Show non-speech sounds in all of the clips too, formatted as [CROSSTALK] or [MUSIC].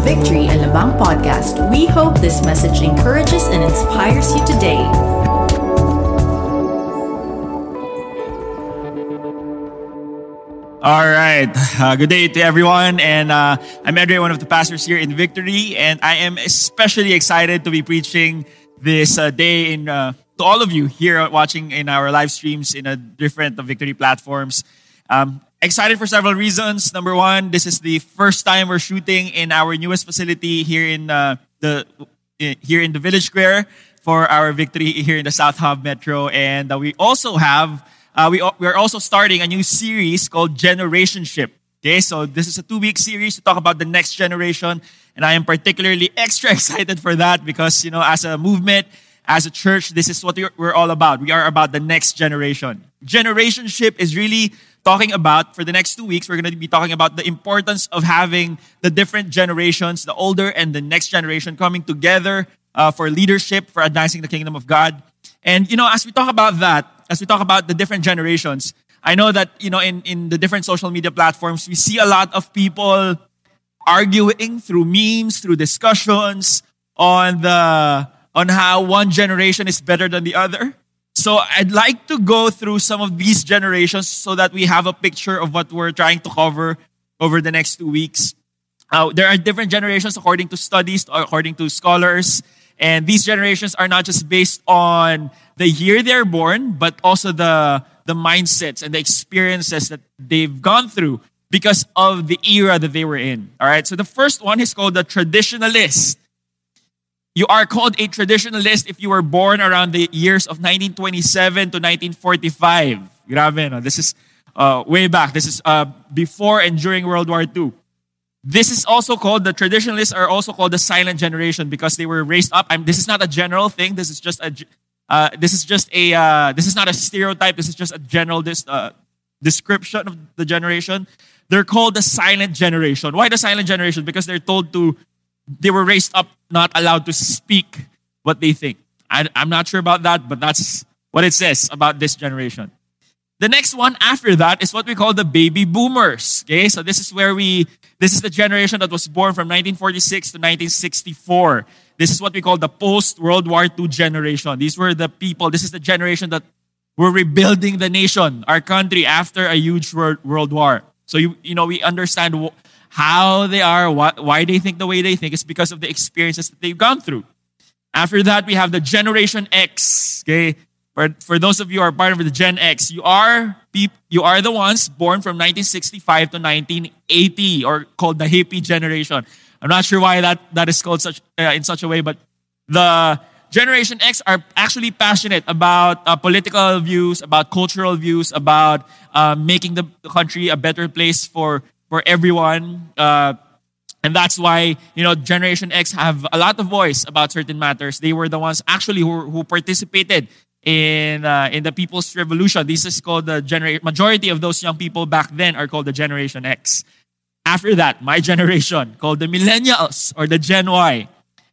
to Victory Alabang podcast. We hope this message encourages and inspires you today. All right. Uh, good day to everyone. And uh, I'm Andre, one of the pastors here in Victory. And I am especially excited to be preaching this uh, day in, uh, to all of you here watching in our live streams in a different Victory platforms. Um, excited for several reasons. Number one, this is the first time we're shooting in our newest facility here in uh, the here in the Village Square for our Victory here in the South Hub Metro. And uh, we also have uh, we, we're also starting a new series called Generationship. Okay, so this is a two week series to talk about the next generation. And I am particularly [LAUGHS] extra excited for that because, you know, as a movement, as a church, this is what we're all about. We are about the next generation. Generationship is really talking about, for the next two weeks, we're going to be talking about the importance of having the different generations, the older and the next generation coming together uh, for leadership, for advancing the kingdom of God. And, you know, as we talk about that, as we talk about the different generations, I know that, you know, in, in the different social media platforms, we see a lot of people arguing through memes, through discussions on the, on how one generation is better than the other. So I'd like to go through some of these generations so that we have a picture of what we're trying to cover over the next two weeks. Uh, there are different generations according to studies, according to scholars. And these generations are not just based on the year they're born, but also the, the mindsets and the experiences that they've gone through because of the era that they were in. All right. So the first one is called the traditionalist. You are called a traditionalist if you were born around the years of 1927 to 1945. Grabe, no? This is uh, way back. This is uh, before and during World War II. This is also called, the traditionalists are also called the silent generation because they were raised up. I'm, this is not a general thing. This is just a, uh, this is just a, uh, this is not a stereotype. This is just a general dis, uh, description of the generation. They're called the silent generation. Why the silent generation? Because they're told to, they were raised up not allowed to speak what they think. I, I'm not sure about that, but that's what it says about this generation. The next one after that is what we call the baby boomers. Okay, so this is where we, this is the generation that was born from 1946 to 1964. This is what we call the post World War II generation. These were the people, this is the generation that were rebuilding the nation, our country, after a huge world war. So, you, you know, we understand how they are, why they think the way they think. It's because of the experiences that they've gone through. After that, we have the Generation X. Okay, for, for those of you who are part of the Gen X, you are you are the ones born from 1965 to 1980, or called the hippie generation. I'm not sure why that, that is called such uh, in such a way, but the Generation X are actually passionate about uh, political views, about cultural views, about uh, making the country a better place for for everyone. Uh, and that's why, you know, Generation X have a lot of voice about certain matters. They were the ones actually who, who participated in uh, in the People's Revolution. This is called the generation. Majority of those young people back then are called the Generation X. After that, my generation called the Millennials or the Gen Y,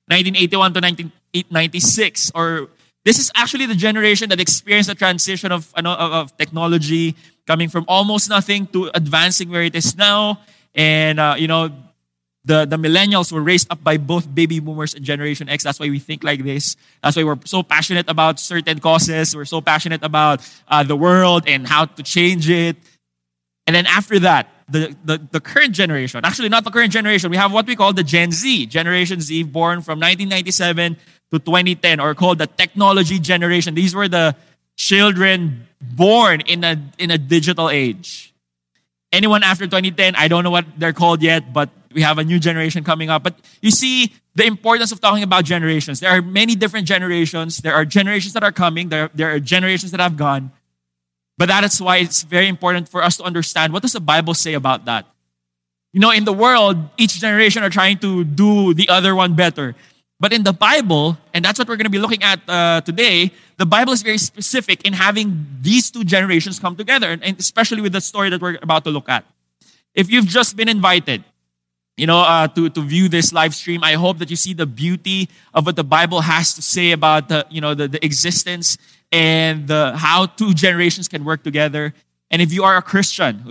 1981 to 1996. Or this is actually the generation that experienced the transition of, of, technology coming from almost nothing to advancing where it is now. And uh, you know, the, the millennials were raised up by both baby boomers and Generation X. That's why we think like this. That's why we're so passionate about certain causes. We're so passionate about uh, the world and how to change it. And then after that, the, the, the current generation, actually not the current generation, we have what we call the Gen Z, Generation Z, born from 1997 to 2010, or called the technology generation. These were the children born in a, in a digital age. Anyone after 2010, I don't know what they're called yet, but we have a new generation coming up. But you see the importance of talking about generations. There are many different generations. There are generations that are coming. There, there are generations that have gone. But that is why it's very important for us to understand what does the Bible say about that. You know, in the world, each generation are trying to do the other one better. But in the Bible, and that's what we're going to be looking at uh, today, the Bible is very specific in having these two generations come together, and especially with the story that we're about to look at. If you've just been invited, you know, uh, to, to view this live stream. I hope that you see the beauty of what the Bible has to say about the, you know, the, the existence and the, how two generations can work together. And if you are a Christian,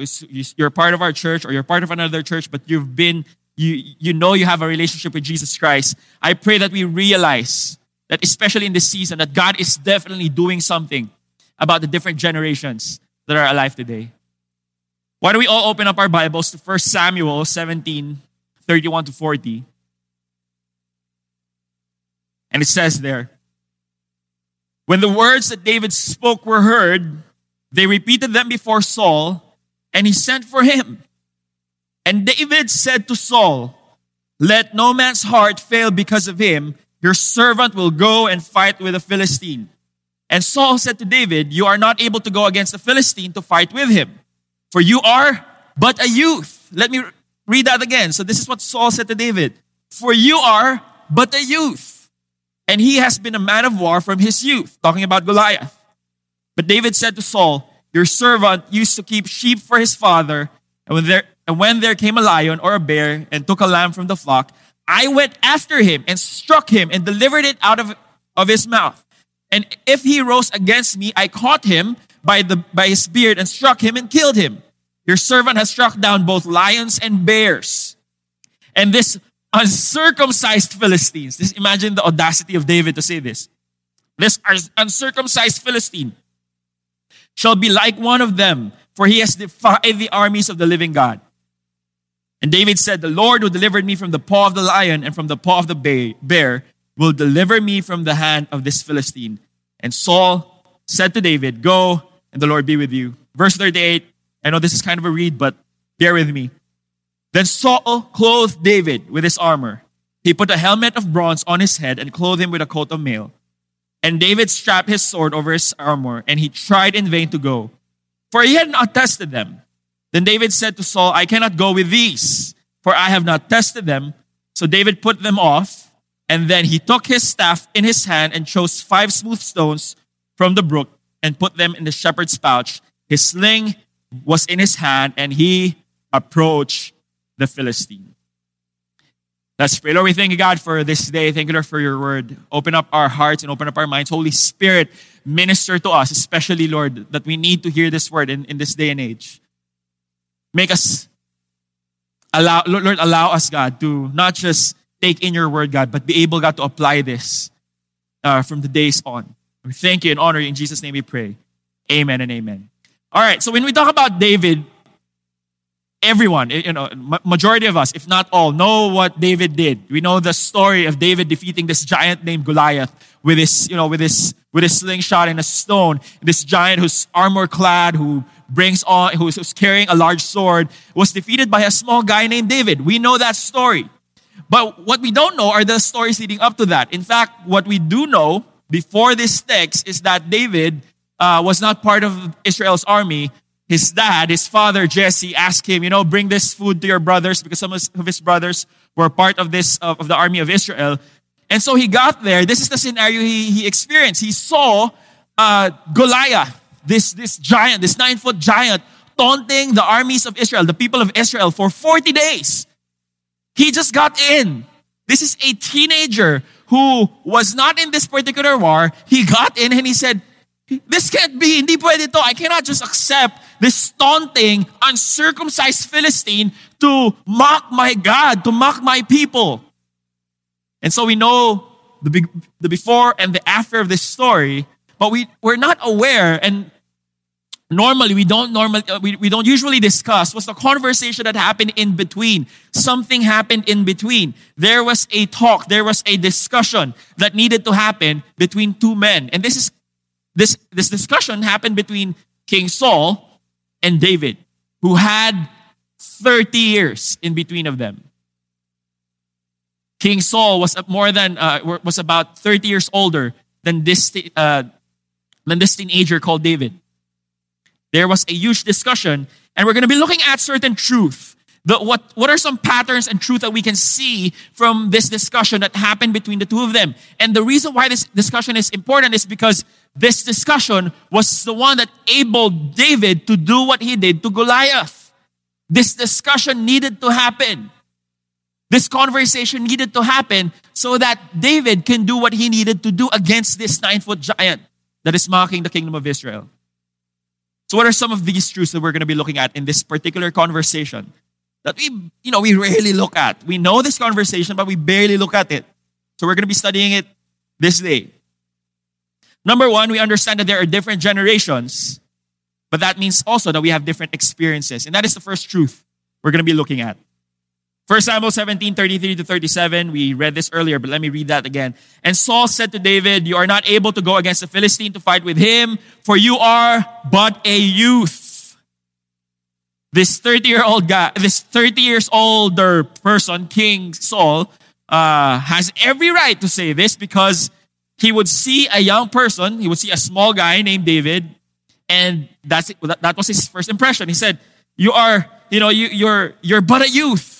you're part of our church or you're part of another church, but you've been you, you know you have a relationship with Jesus Christ, I pray that we realize that, especially in this season, that God is definitely doing something about the different generations that are alive today. Why don't we all open up our Bibles to 1 Samuel 17, 31 to 40? And it says there, when the words that David spoke were heard, they repeated them before Saul, and he sent for him. And David said to Saul, Let no man's heart fail because of him. Your servant will go and fight with the Philistine. And Saul said to David, You are not able to go against the Philistine to fight with him, for you are but a youth. Let me read that again. So, this is what Saul said to David For you are but a youth, and he has been a man of war from his youth, talking about Goliath. But David said to Saul, Your servant used to keep sheep for his father, and when there and when there came a lion or a bear and took a lamb from the flock, I went after him and struck him and delivered it out of, of his mouth. And if he rose against me, I caught him by, the, by his beard and struck him and killed him. Your servant has struck down both lions and bears. And this uncircumcised Philistines, this, imagine the audacity of David to say this. This uncircumcised Philistine shall be like one of them, for he has defied the armies of the living God. And David said, The Lord who delivered me from the paw of the lion and from the paw of the bear will deliver me from the hand of this Philistine. And Saul said to David, Go, and the Lord be with you. Verse 38, I know this is kind of a read, but bear with me. Then Saul clothed David with his armor. He put a helmet of bronze on his head and clothed him with a coat of mail. And David strapped his sword over his armor, and he tried in vain to go, for he had not tested them. Then David said to Saul, I cannot go with these, for I have not tested them. So David put them off, and then he took his staff in his hand and chose five smooth stones from the brook and put them in the shepherd's pouch. His sling was in his hand, and he approached the Philistine. Let's pray. Lord, we thank you, God, for this day. Thank you, Lord, for your word. Open up our hearts and open up our minds. Holy Spirit, minister to us, especially, Lord, that we need to hear this word in, in this day and age. Make us allow, Lord, allow us, God, to not just take in your word, God, but be able, God, to apply this uh, from the days on. We thank you and honor you. In Jesus' name we pray. Amen and amen. All right, so when we talk about David, everyone, you know, majority of us, if not all, know what David did. We know the story of David defeating this giant named Goliath with his, you know, with his with his slingshot and a stone. This giant who's armor clad, who brings on, who's, carrying a large sword, was defeated by a small guy named David. We know that story. But what we don't know are the stories leading up to that. In fact, what we do know before this text is that David uh, was not part of Israel's army. His dad, his father Jesse, asked him, you know, bring this food to your brothers because some of his brothers were part of this of the army of Israel. And so he got there. This is the scenario he, he experienced. He saw uh, Goliath, this, this giant, this nine foot giant, taunting the armies of Israel, the people of Israel, for 40 days. He just got in. This is a teenager who was not in this particular war. He got in and he said, this can't be, hindi pwede to. I cannot just accept this taunting, uncircumcised Philistine to mock my God, to mock my people. And so we know the, the before and the after of this story, but we, we're not aware and normally we don't normally uh, we, we don't usually discuss was the conversation that happened in between. Something happened in between. There was a talk there was a discussion that needed to happen between two men. And this is this this discussion happened between king saul and david who had 30 years in between of them. King saul was more than uh, was about 30 years older than this uh, than this teenager called david there was a huge discussion, and we're going to be looking at certain truth. The, what, what are some patterns and truth that we can see from this discussion that happened between the two of them? And the reason why this discussion is important is because this discussion was the one that enabled David to do what he did to Goliath. This discussion needed to happen. This conversation needed to happen so that David can do what he needed to do against this nine foot giant that is mocking the kingdom of Israel. So, what are some of these truths that we're going to be looking at in this particular conversation that we, you know, we rarely look at. We know this conversation, but we barely look at it. So we're going to be studying it this day. Number one, we understand that there are different generations, but that means also that we have different experiences. And that is the first truth we're going to be looking at. 1 Samuel 17, 33 to 37. We read this earlier, but let me read that again. And Saul said to David, You are not able to go against the Philistine to fight with him, for you are but a youth. This 30 year old guy, this 30 years older person, King Saul, uh, has every right to say this because he would see a young person, he would see a small guy named David, and that's that was his first impression. He said, "You are, you know, you, you're you're but a youth.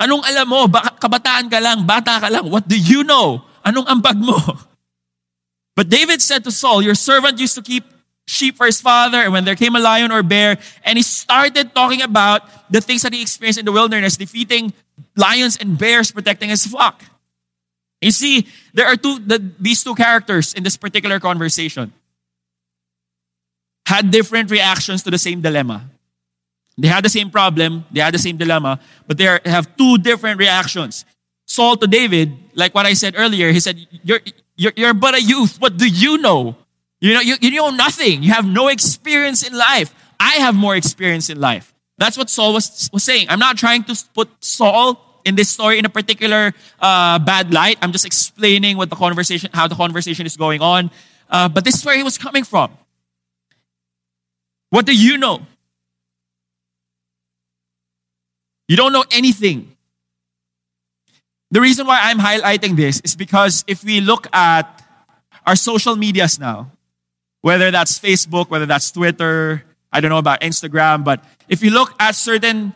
Anong alam mo? Ba- kabataan ka lang, bata ka lang. What do you know? Anong ambag mo?" [LAUGHS] But David said to Saul, "Your servant used to keep sheep for his father, and when there came a lion or bear, and he started talking about the things that he experienced in the wilderness, defeating lions and bears, protecting his flock." You see, there are two the, these two characters in this particular conversation had different reactions to the same dilemma. They had the same problem, they had the same dilemma, but they are, have two different reactions. Saul to David, like what I said earlier, he said, "You're you're, you're but a youth. What do you know? You know you, you know nothing. You have no experience in life. I have more experience in life." That's what Saul was, was saying. I'm not trying to put Saul in this story in a particular uh, bad light. I'm just explaining what the conversation, how the conversation is going on. Uh, but this is where he was coming from. What do you know? You don't know anything. The reason why I'm highlighting this is because if we look at our social medias now, whether that's Facebook, whether that's Twitter, I don't know about Instagram, but if you look at certain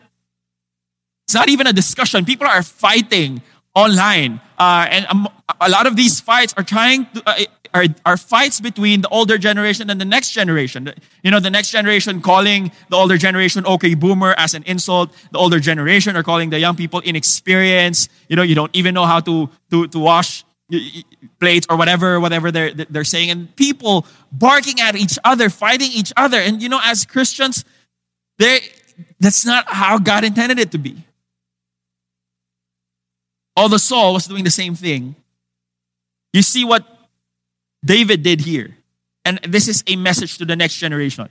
it's not even a discussion. People are fighting online. Uh, and um, a lot of these fights are trying to, uh, are, are fights between the older generation and the next generation. You know, the next generation calling the older generation, okay, boomer as an insult. The older generation are calling the young people inexperienced. You know, you don't even know how to, to, to wash plates or whatever, whatever they're, they're saying. And people barking at each other, fighting each other. And, you know, as Christians, they that's not how God intended it to be. Although Saul was doing the same thing, you see what David did here. And this is a message to the next generation.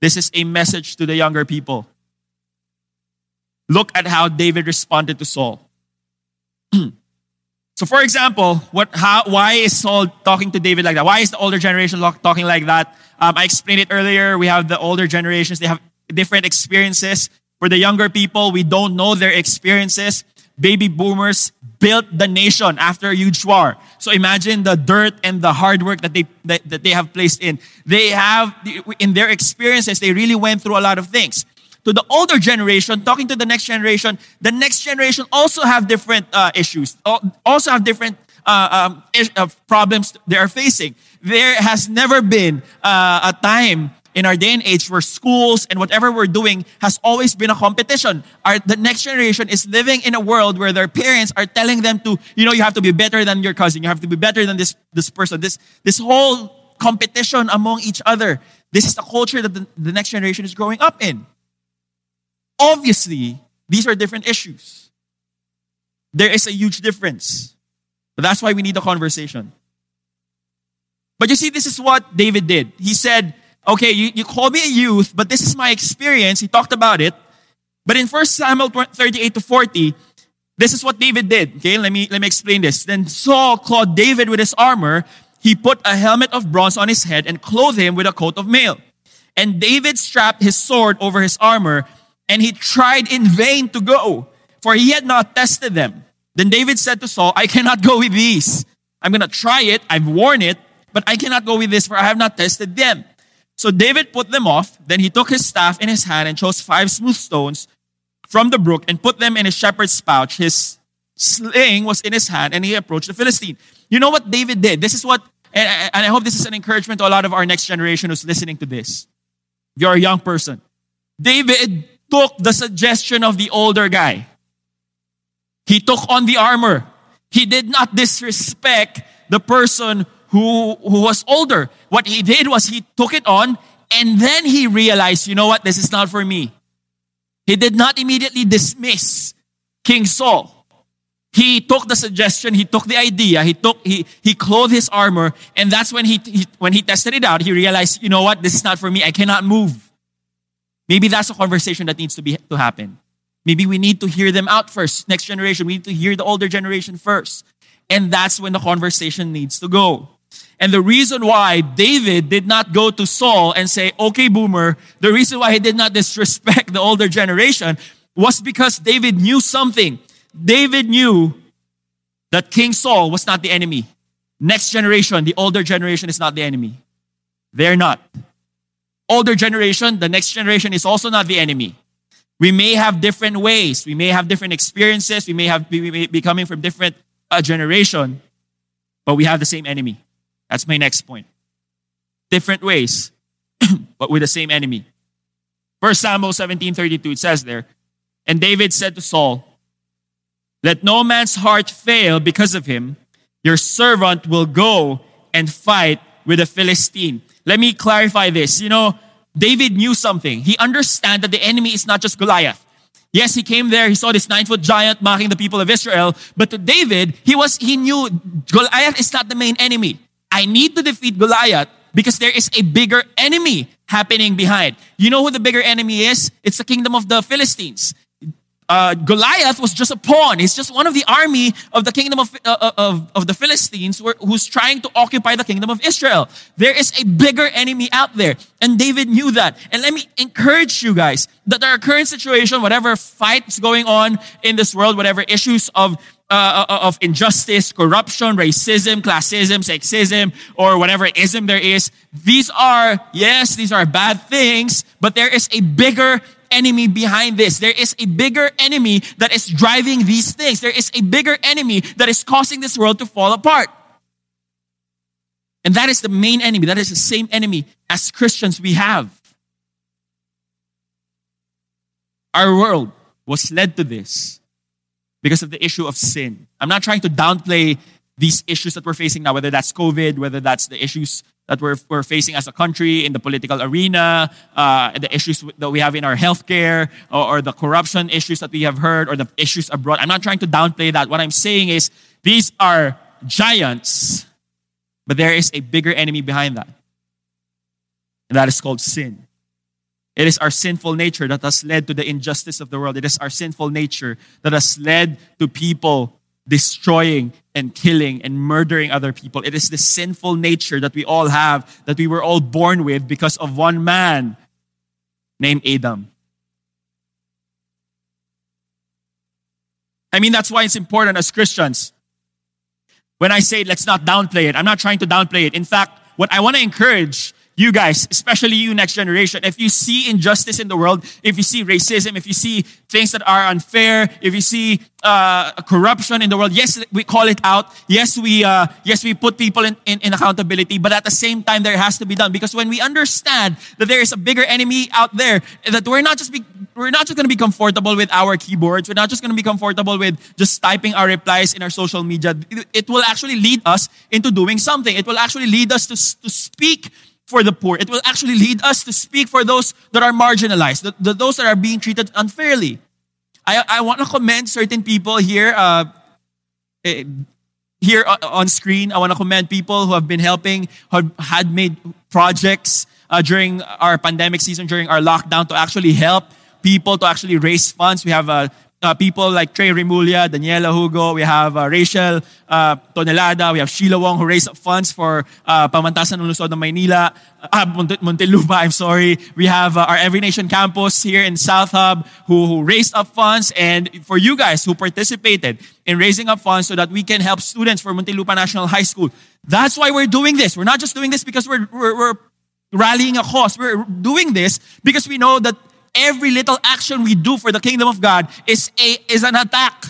This is a message to the younger people. Look at how David responded to Saul. [CLEARS THROAT] so, for example, what, how, why is Saul talking to David like that? Why is the older generation talking like that? Um, I explained it earlier. We have the older generations, they have different experiences. For the younger people, we don't know their experiences. Baby boomers built the nation after a huge war. So imagine the dirt and the hard work that they, that, that they have placed in. They have, in their experiences, they really went through a lot of things. To the older generation, talking to the next generation, the next generation also have different uh, issues, also have different uh, um, uh, problems they are facing. There has never been uh, a time in our day and age where schools and whatever we're doing has always been a competition. Our, the next generation is living in a world where their parents are telling them to, you know, you have to be better than your cousin. You have to be better than this, this person. This, this whole competition among each other. This is the culture that the, the next generation is growing up in. Obviously, these are different issues. There is a huge difference. But that's why we need a conversation. But you see, this is what David did. He said, okay, you, you call me a youth, but this is my experience. He talked about it. But in 1 Samuel 38 to 40, this is what David did. Okay, let me, let me explain this. Then Saul clothed David with his armor. He put a helmet of bronze on his head and clothed him with a coat of mail. And David strapped his sword over his armor and he tried in vain to go, for he had not tested them. Then David said to Saul, I cannot go with these. I'm going to try it. I've worn it, but I cannot go with this for I have not tested them. So David put them off. Then he took his staff in his hand and chose five smooth stones from the brook and put them in his shepherd's pouch. His sling was in his hand and he approached the Philistine. You know what David did? This is what, and I hope this is an encouragement to a lot of our next generation who's listening to this. If you're a young person, David took the suggestion of the older guy. He took on the armor. He did not disrespect the person who, who was older. What he did was he took it on and then he realized, you know what, this is not for me. He did not immediately dismiss King Saul. He took the suggestion, he took the idea, he took he he clothed his armor, and that's when he, he when he tested it out, he realized, you know what, this is not for me. I cannot move. Maybe that's a conversation that needs to be to happen. Maybe we need to hear them out first. Next generation, we need to hear the older generation first. And that's when the conversation needs to go. And the reason why David did not go to Saul and say, okay, boomer, the reason why he did not [LAUGHS] disrespect the older generation was because David knew something. David knew that King Saul was not the enemy. Next generation, the older generation is not the enemy. They're not. Older generation, the next generation is also not the enemy. We may have different ways. We may have different experiences. We may have we may be coming from different uh, generation, but we have the same enemy. That's my next point. Different ways, [COUGHS] but with the same enemy. First Samuel 17:32 it says there, and David said to Saul, let no man's heart fail because of him. Your servant will go and fight with the Philistine. Let me clarify this. You know, David knew something. He understand that the enemy is not just Goliath. Yes, he came there, he saw this nine foot giant mocking the people of Israel, but to David, he was, he knew Goliath is not the main enemy. I need to defeat Goliath because there is a bigger enemy happening behind. You know who the bigger enemy is? It's the kingdom of the Philistines uh, Goliath was just a pawn. He's just one of the army of the kingdom of, uh, uh, of, of the Philistines who's trying to occupy the kingdom of Israel. There is a bigger enemy out there. And David knew that. And let me encourage you guys that our current situation, whatever fights going on in this world, whatever issues of uh, of injustice, corruption, racism, classism, sexism, or whatever ism there is. These are, yes, these are bad things, but there is a bigger enemy behind this. There is a bigger enemy that is driving these things. There is a bigger enemy that is causing this world to fall apart. And that is the main enemy. That is the same enemy as Christians we have. Our world was led to this because of the issue of sin. I'm not trying to downplay these issues that we're facing now, whether that's COVID, whether that's the issues that we're, we're facing as a country in the political arena, uh, the issues that we have in our healthcare, or, or the corruption issues that we have heard, or the issues abroad. I'm not trying to downplay that. What I'm saying is these are giants, but there is a bigger enemy behind that. And that is called sin. It is our sinful nature that has led to the injustice of the world. It is our sinful nature that has led to people destroying and killing and murdering other people. It is the sinful nature that we all have, that we were all born with because of one man named Adam. I mean, that's why it's important as Christians. When I say let's not downplay it, I'm not trying to downplay it. In fact, what I want to encourage you guys, especially you next generation, if you see injustice in the world, if you see racism, if you see things that are unfair, if you see uh, corruption in the world, yes, we call it out. Yes, we uh, yes we put people in, in, in accountability, but at the same time, there has to be done because when we understand that there is a bigger enemy out there, that we're not just be, we're not just going to be comfortable with our keyboards. We're not just going to be comfortable with just typing our replies in our social media. It will actually lead us into doing something. It will actually lead us to, to speak for the poor. It will actually lead us to speak for those that are marginalized, the, the those that are being treated unfairly. I, I want to commend certain people here, uh, eh, here on screen. I want to commend people who have been helping, who had made projects uh, during our pandemic season, during our lockdown, to actually help people to actually raise funds. We have uh, uh, people like Trey Remulia, Daniela Hugo, we have uh, Rachel uh, Tonelada, we have Sheila Wong who raised up funds for uh, Pamantasan ng ng Maynila, uh, Muntinlupa, I'm sorry. We have uh, our Every Nation campus here in South Hub who, who raised up funds and for you guys who participated in raising up funds so that we can help students for Muntinlupa National High School. That's why we're doing this. We're not just doing this because we're, we're, we're rallying a cause. We're doing this because we know that every little action we do for the kingdom of God is a is an attack,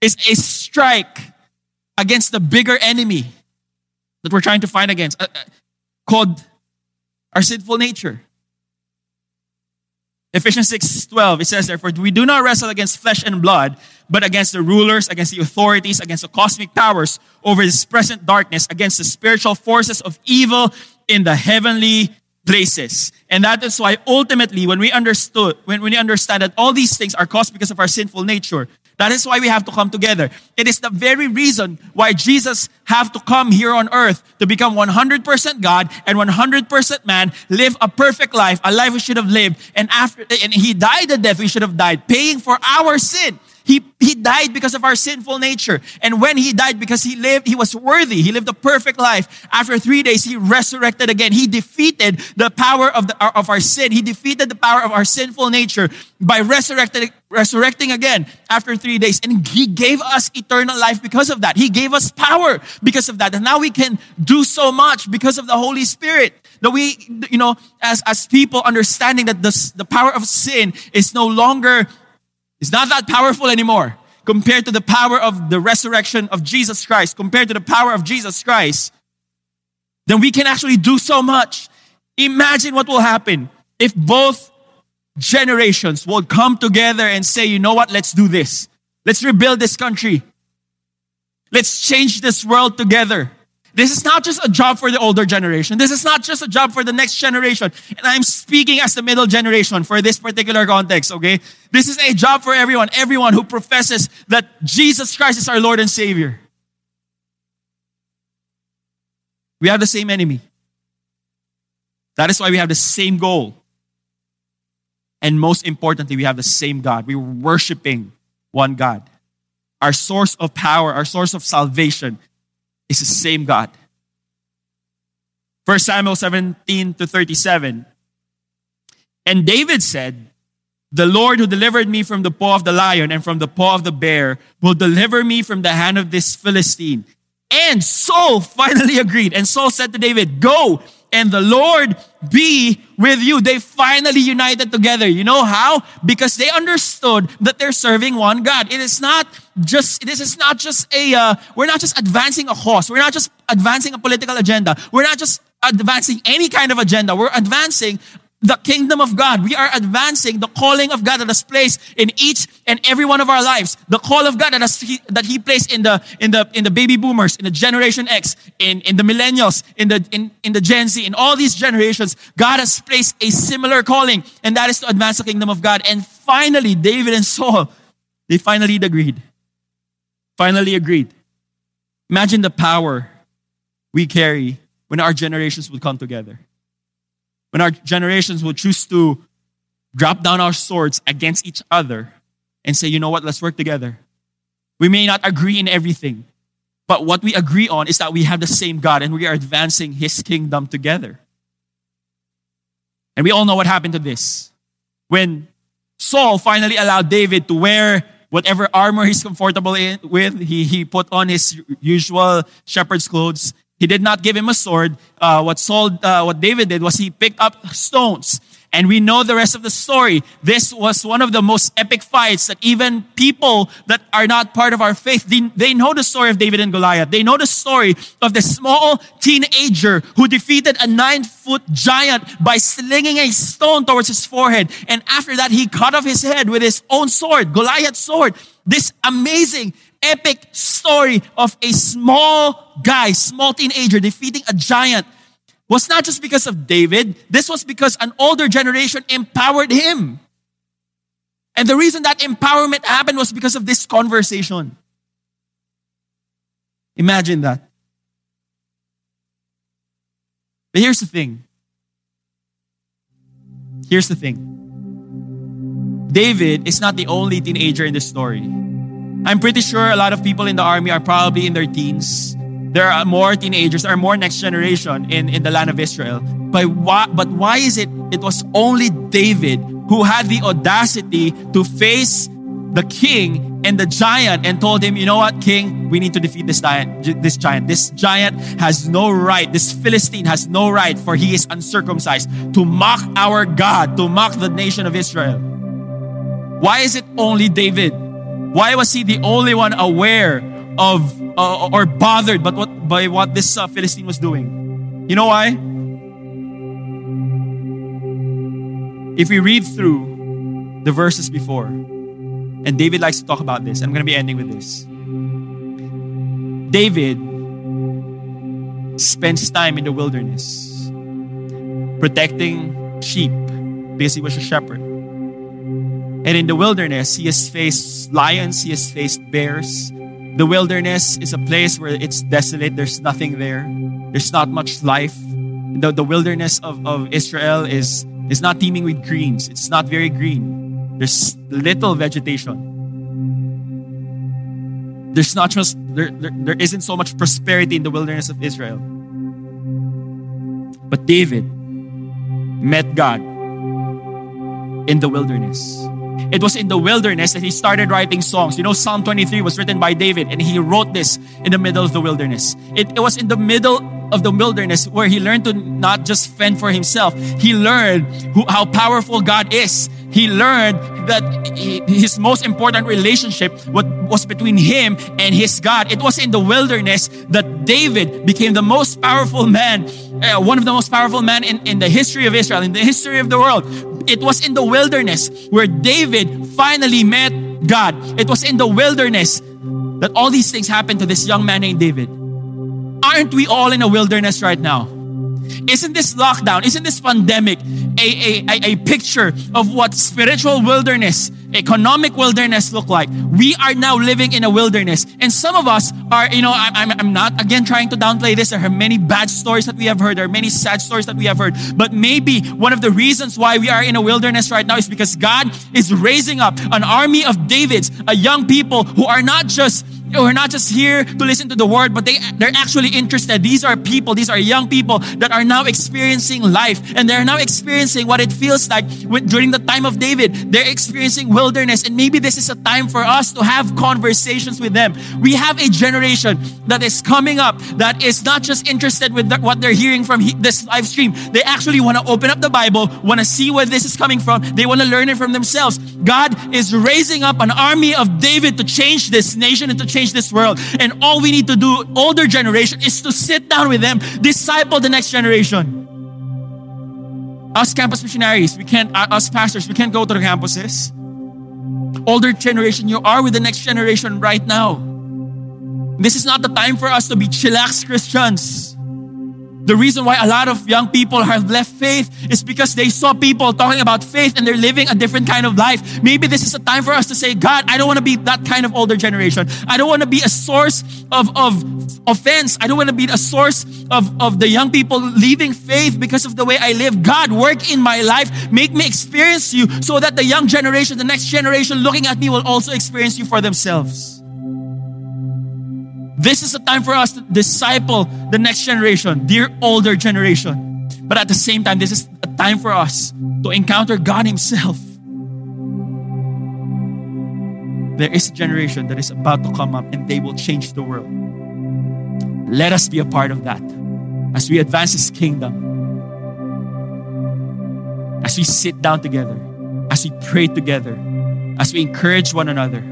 is a strike against the bigger enemy that we're trying to fight against, uh, uh, called our sinful nature. Ephesians 6:12 it says therefore we do not wrestle against flesh and blood but against the rulers against the authorities against the cosmic powers over this present darkness against the spiritual forces of evil in the heavenly places. And that is why ultimately when we understood, when, when we understand that all these things are caused because of our sinful nature, that is why we have to come together. It is the very reason why Jesus have to come here on earth to become 100% God and 100% man, live a perfect life, a life we should have lived. And after, and he died the death we should have died, paying for our sin. He, he died because of our sinful nature. And when he died because he lived, he was worthy. He lived a perfect life. After three days, he resurrected again. He defeated the power of, the, of our sin. He defeated the power of our sinful nature by resurrecting, resurrecting again after three days. And he gave us eternal life because of that. He gave us power because of that. And now we can do so much because of the Holy Spirit that we, you know, as, as people understanding that the, the power of sin is no longer it's not that powerful anymore compared to the power of the resurrection of Jesus Christ, compared to the power of Jesus Christ, then we can actually do so much. Imagine what will happen if both generations will come together and say, you know what, let's do this. Let's rebuild this country. Let's change this world together. This is not just a job for the older generation. This is not just a job for the next generation. And I'm speaking as the middle generation for this particular context, okay? This is a job for everyone, everyone who professes that Jesus Christ is our Lord and Savior. We have the same enemy. That is why we have the same goal. And most importantly, we have the same God. We're worshiping one God. Our source of power, our source of salvation is the same God. 1 Samuel 17 to 37. And David said, The Lord who delivered me from the paw of the lion and from the paw of the bear will deliver me from the hand of this Philistine. And Saul finally [LAUGHS] agreed. And Saul said to David, Go and the Lord be with you. They finally united together. You know how? Because they understood that they're serving one God. It is not just, this is not just a, uh, we're not just advancing a cause. We're not just advancing a political agenda. We're not just advancing any kind of agenda. We're advancing the kingdom of God. We are advancing the calling of God that is placed in each and every one of our lives. The call of God that, has, he, that He placed in the in the in the baby boomers, in the Generation X, in, in the millennials, in the in, in the Gen Z, in all these generations, God has placed a similar calling, and that is to advance the kingdom of God. And finally, David and Saul, they finally agreed. Finally agreed. Imagine the power we carry when our generations would come together when our generations will choose to drop down our swords against each other and say, you know what, let's work together. We may not agree in everything, but what we agree on is that we have the same God and we are advancing His kingdom together. And we all know what happened to this. When Saul finally allowed David to wear whatever armor he's comfortable in, with, he, he put on his usual shepherd's clothes he did not give him a sword. Uh, what Saul, uh, what David did was he picked up stones. And we know the rest of the story. This was one of the most epic fights that even people that are not part of our faith, they, they know the story of David and Goliath. They know the story of the small teenager who defeated a nine foot giant by slinging a stone towards his forehead. And after that, he cut off his head with his own sword, Goliath's sword. This amazing epic story of a small guy, small teenager defeating a giant was not just because of David. This was because an older generation empowered him. And the reason that empowerment happened was because of this conversation. Imagine that. But here's the thing. Here's the thing. David is not the only teenager in this story. I'm pretty sure a lot of people in the army are probably in their teens. There are more teenagers, there are more next generation in, in the land of Israel. But why, but why is it it was only David who had the audacity to face the king and the giant and told him, you know what, king, we need to defeat this giant. This giant. This giant has no right. This Philistine has no right, for he is uncircumcised, to mock our God, to mock the nation of Israel. Why is it only David? Why was he the only one aware of uh, or bothered by what, by what this uh, Philistine was doing? You know why? If we read through the verses before, and David likes to talk about this, I'm going to be ending with this. David spends time in the wilderness. protecting sheep because he was a shepherd. And in the wilderness, he has faced lions, he has faced bears. The wilderness is a place where it's desolate, there's nothing there, there's not much life. The, the wilderness of, of Israel is, is not teeming with greens, it's not very green. There's little vegetation. There's not just, there, there, there isn't so much prosperity in the wilderness of Israel. But David met God in the wilderness. It was in the wilderness that he started writing songs. You know, Psalm 23 was written by David, and he wrote this in the middle of the wilderness. It, it was in the middle of the wilderness where he learned to not just fend for himself, he learned who, how powerful God is. He learned that his most important relationship was between him and his God. It was in the wilderness that David became the most powerful man, uh, one of the most powerful men in, in the history of Israel, in the history of the world. It was in the wilderness where David finally met God. It was in the wilderness that all these things happened to this young man named David. Aren't we all in a wilderness right now? Isn't this lockdown, isn't this pandemic a, a, a, picture of what spiritual wilderness, economic wilderness look like? We are now living in a wilderness. And some of us are, you know, I'm, I'm not again trying to downplay this. There are many bad stories that we have heard. There are many sad stories that we have heard. But maybe one of the reasons why we are in a wilderness right now is because God is raising up an army of Davids, a young people who are not just we're not just here to listen to the word, but they, they're actually interested. These are people, these are young people that are now experiencing life and they're now experiencing what it feels like during the time of David. They're experiencing wilderness and maybe this is a time for us to have conversations with them. We have a generation that is coming up that is not just interested with what they're hearing from this live stream. They actually want to open up the Bible, want to see where this is coming from. They want to learn it from themselves. God is raising up an army of David to change this nation and to change change this world. And all we need to do, older generation, is to sit down with them, disciple the next generation. Us campus missionaries, we can't, uh, us pastors, we can't go to the campuses. Older generation, you are with the next generation right now. This is not the time for us to be chillax Christians. The reason why a lot of young people have left faith is because they saw people talking about faith and they're living a different kind of life. Maybe this is a time for us to say, God, I don't want to be that kind of older generation. I don't want to be a source of, of offense. I don't want to be a source of, of the young people leaving faith because of the way I live. God, work in my life. Make me experience you so that the young generation, the next generation looking at me will also experience you for themselves. This is a time for us to disciple the next generation, dear older generation. But at the same time, this is a time for us to encounter God Himself. There is a generation that is about to come up and they will change the world. Let us be a part of that as we advance His kingdom, as we sit down together, as we pray together, as we encourage one another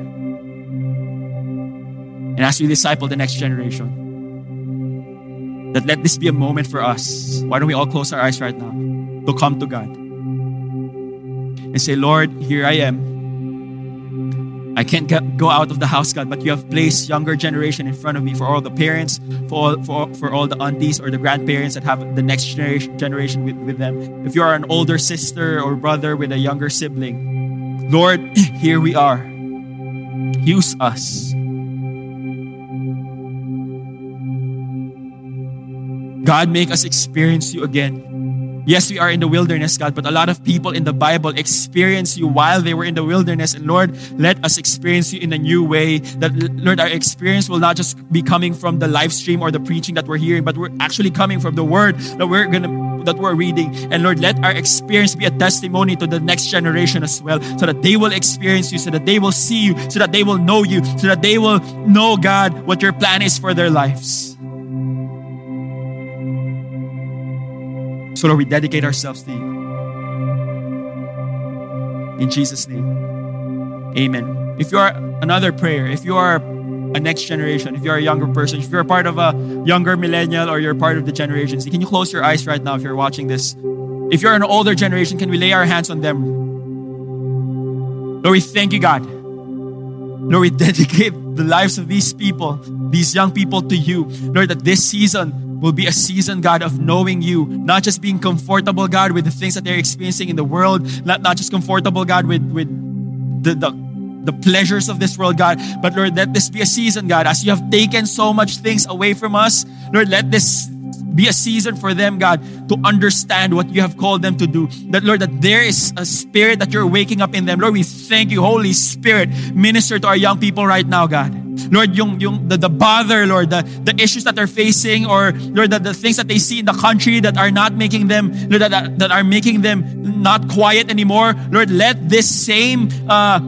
and as we disciple the next generation, that let this be a moment for us. Why don't we all close our eyes right now to come to God and say, Lord, here I am. I can't get, go out of the house, God, but you have placed younger generation in front of me for all the parents, for all, for, for all the aunties or the grandparents that have the next generation, generation with, with them. If you are an older sister or brother with a younger sibling, Lord, [CLEARS THROAT] here we are. Use us God, make us experience you again. Yes, we are in the wilderness, God, but a lot of people in the Bible experience you while they were in the wilderness. And Lord, let us experience you in a new way. That, Lord, our experience will not just be coming from the live stream or the preaching that we're hearing, but we're actually coming from the word that we're gonna that we're reading. And Lord, let our experience be a testimony to the next generation as well, so that they will experience you, so that they will see you, so that they will know you, so that they will know, God, what your plan is for their lives. So, Lord, we dedicate ourselves to you. In Jesus' name, amen. If you are another prayer, if you are a next generation, if you're a younger person, if you're part of a younger millennial or you're part of the generations, can you close your eyes right now if you're watching this? If you're an older generation, can we lay our hands on them? Lord, we thank you, God. Lord, we [LAUGHS] dedicate the lives of these people these young people to you. Lord, that this season will be a season, God, of knowing you, not just being comfortable, God, with the things that they're experiencing in the world, not, not just comfortable, God, with, with the, the, the pleasures of this world, God, but Lord, let this be a season, God, as you have taken so much things away from us, Lord, let this be a season for them, God, to understand what you have called them to do. That, Lord, that there is a spirit that you're waking up in them. Lord, we thank you, Holy Spirit. Minister to our young people right now, God. Lord, yung, yung, the, the bother, Lord, the, the issues that they're facing, or Lord, the, the things that they see in the country that are not making them, Lord, that, that are making them not quiet anymore. Lord, let this same uh,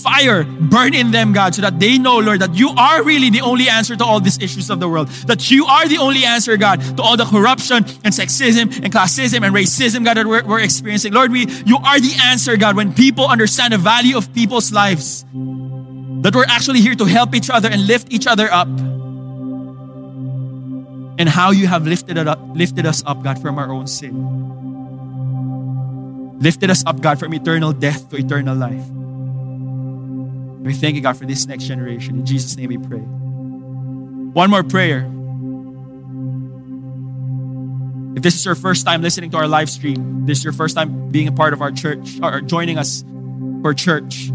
fire burn in them, God, so that they know, Lord, that you are really the only answer to all these issues of the world. That you are the only answer, God, to all the corruption and sexism and classism and racism, God, that we're, we're experiencing. Lord, we you are the answer, God, when people understand the value of people's lives. That we're actually here to help each other and lift each other up. And how you have lifted, it up, lifted us up, God, from our own sin. Lifted us up, God, from eternal death to eternal life. We thank you, God, for this next generation. In Jesus' name we pray. One more prayer. If this is your first time listening to our live stream, this is your first time being a part of our church or joining us for church,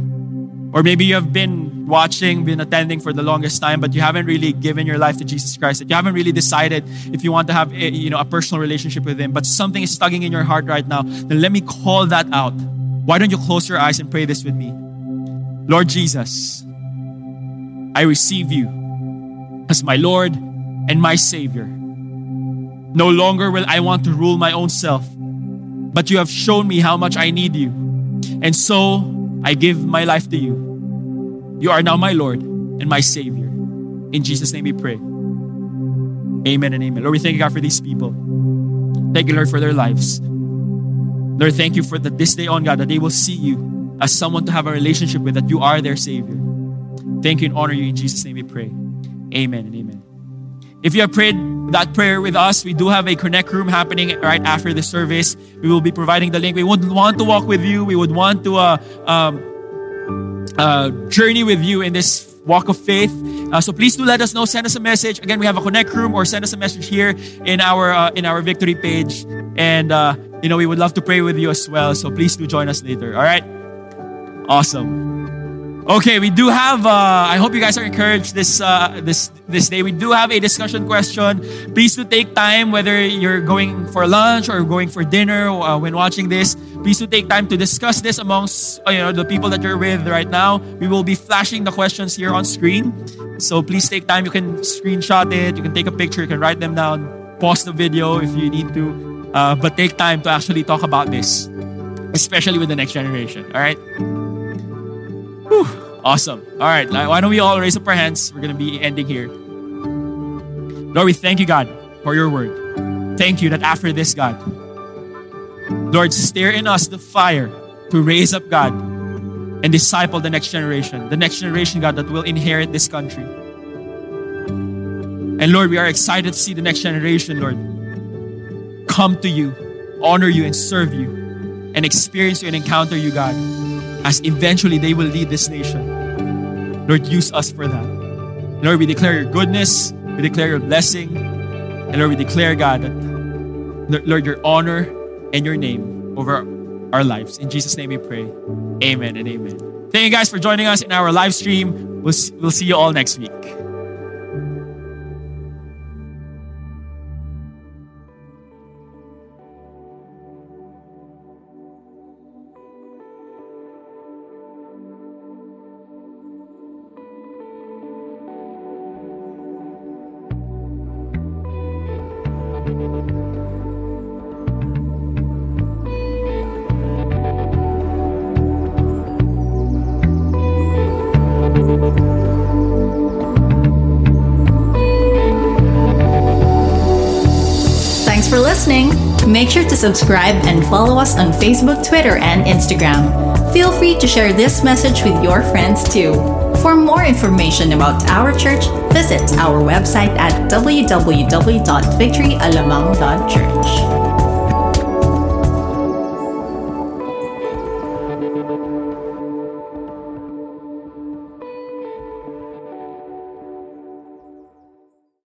or maybe you have been watching, been attending for the longest time, but you haven't really given your life to Jesus Christ. You haven't really decided if you want to have a, you know a personal relationship with Him, but something is tugging in your heart right now. Then let me call that out. Why don't you close your eyes and pray this with me? Lord Jesus, I receive you as my Lord and my Savior. No longer will I want to rule my own self, but you have shown me how much I need you. And so I give my life to you. You are now my Lord and my Savior. In Jesus' name we pray. Amen and amen. Lord, we thank you, God, for these people. Thank you, Lord, for their lives. Lord, thank you for that this day on, God, that they will see you as someone to have a relationship with, that you are their Savior. Thank you and honor you. In Jesus' name we pray. Amen and amen. If you have prayed that prayer with us, we do have a connect room happening right after the service. We will be providing the link. We would want to walk with you. We would want to uh, um, uh, journey with you in this walk of faith. Uh, so please do let us know. Send us a message. Again, we have a connect room, or send us a message here in our uh, in our victory page. And uh, you know we would love to pray with you as well. So please do join us later. All right. Awesome. Okay, we do have. Uh, I hope you guys are encouraged this uh, this this day. We do have a discussion question. Please do take time, whether you're going for lunch or going for dinner uh, when watching this. Please do take time to discuss this amongst uh, you know the people that you're with right now. We will be flashing the questions here on screen, so please take time. You can screenshot it. You can take a picture. You can write them down. Pause the video if you need to, uh, but take time to actually talk about this, especially with the next generation. All right. Whew, awesome. All right, why don't we all raise up our hands? We're going to be ending here. Lord, we thank you, God, for your word. Thank you that after this, God, Lord, stir in us the fire to raise up, God, and disciple the next generation, the next generation, God, that will inherit this country. And Lord, we are excited to see the next generation, Lord, come to you, honor you, and serve you, and experience you and encounter you, God as eventually they will lead this nation. Lord, use us for that. Lord, we declare your goodness, we declare your blessing, and Lord, we declare, God, that, Lord, your honor and your name over our lives. In Jesus' name we pray. Amen and amen. Thank you guys for joining us in our live stream. We'll, we'll see you all next week. Subscribe and follow us on Facebook, Twitter, and Instagram. Feel free to share this message with your friends too. For more information about our church, visit our website at www.victoryalabang.church.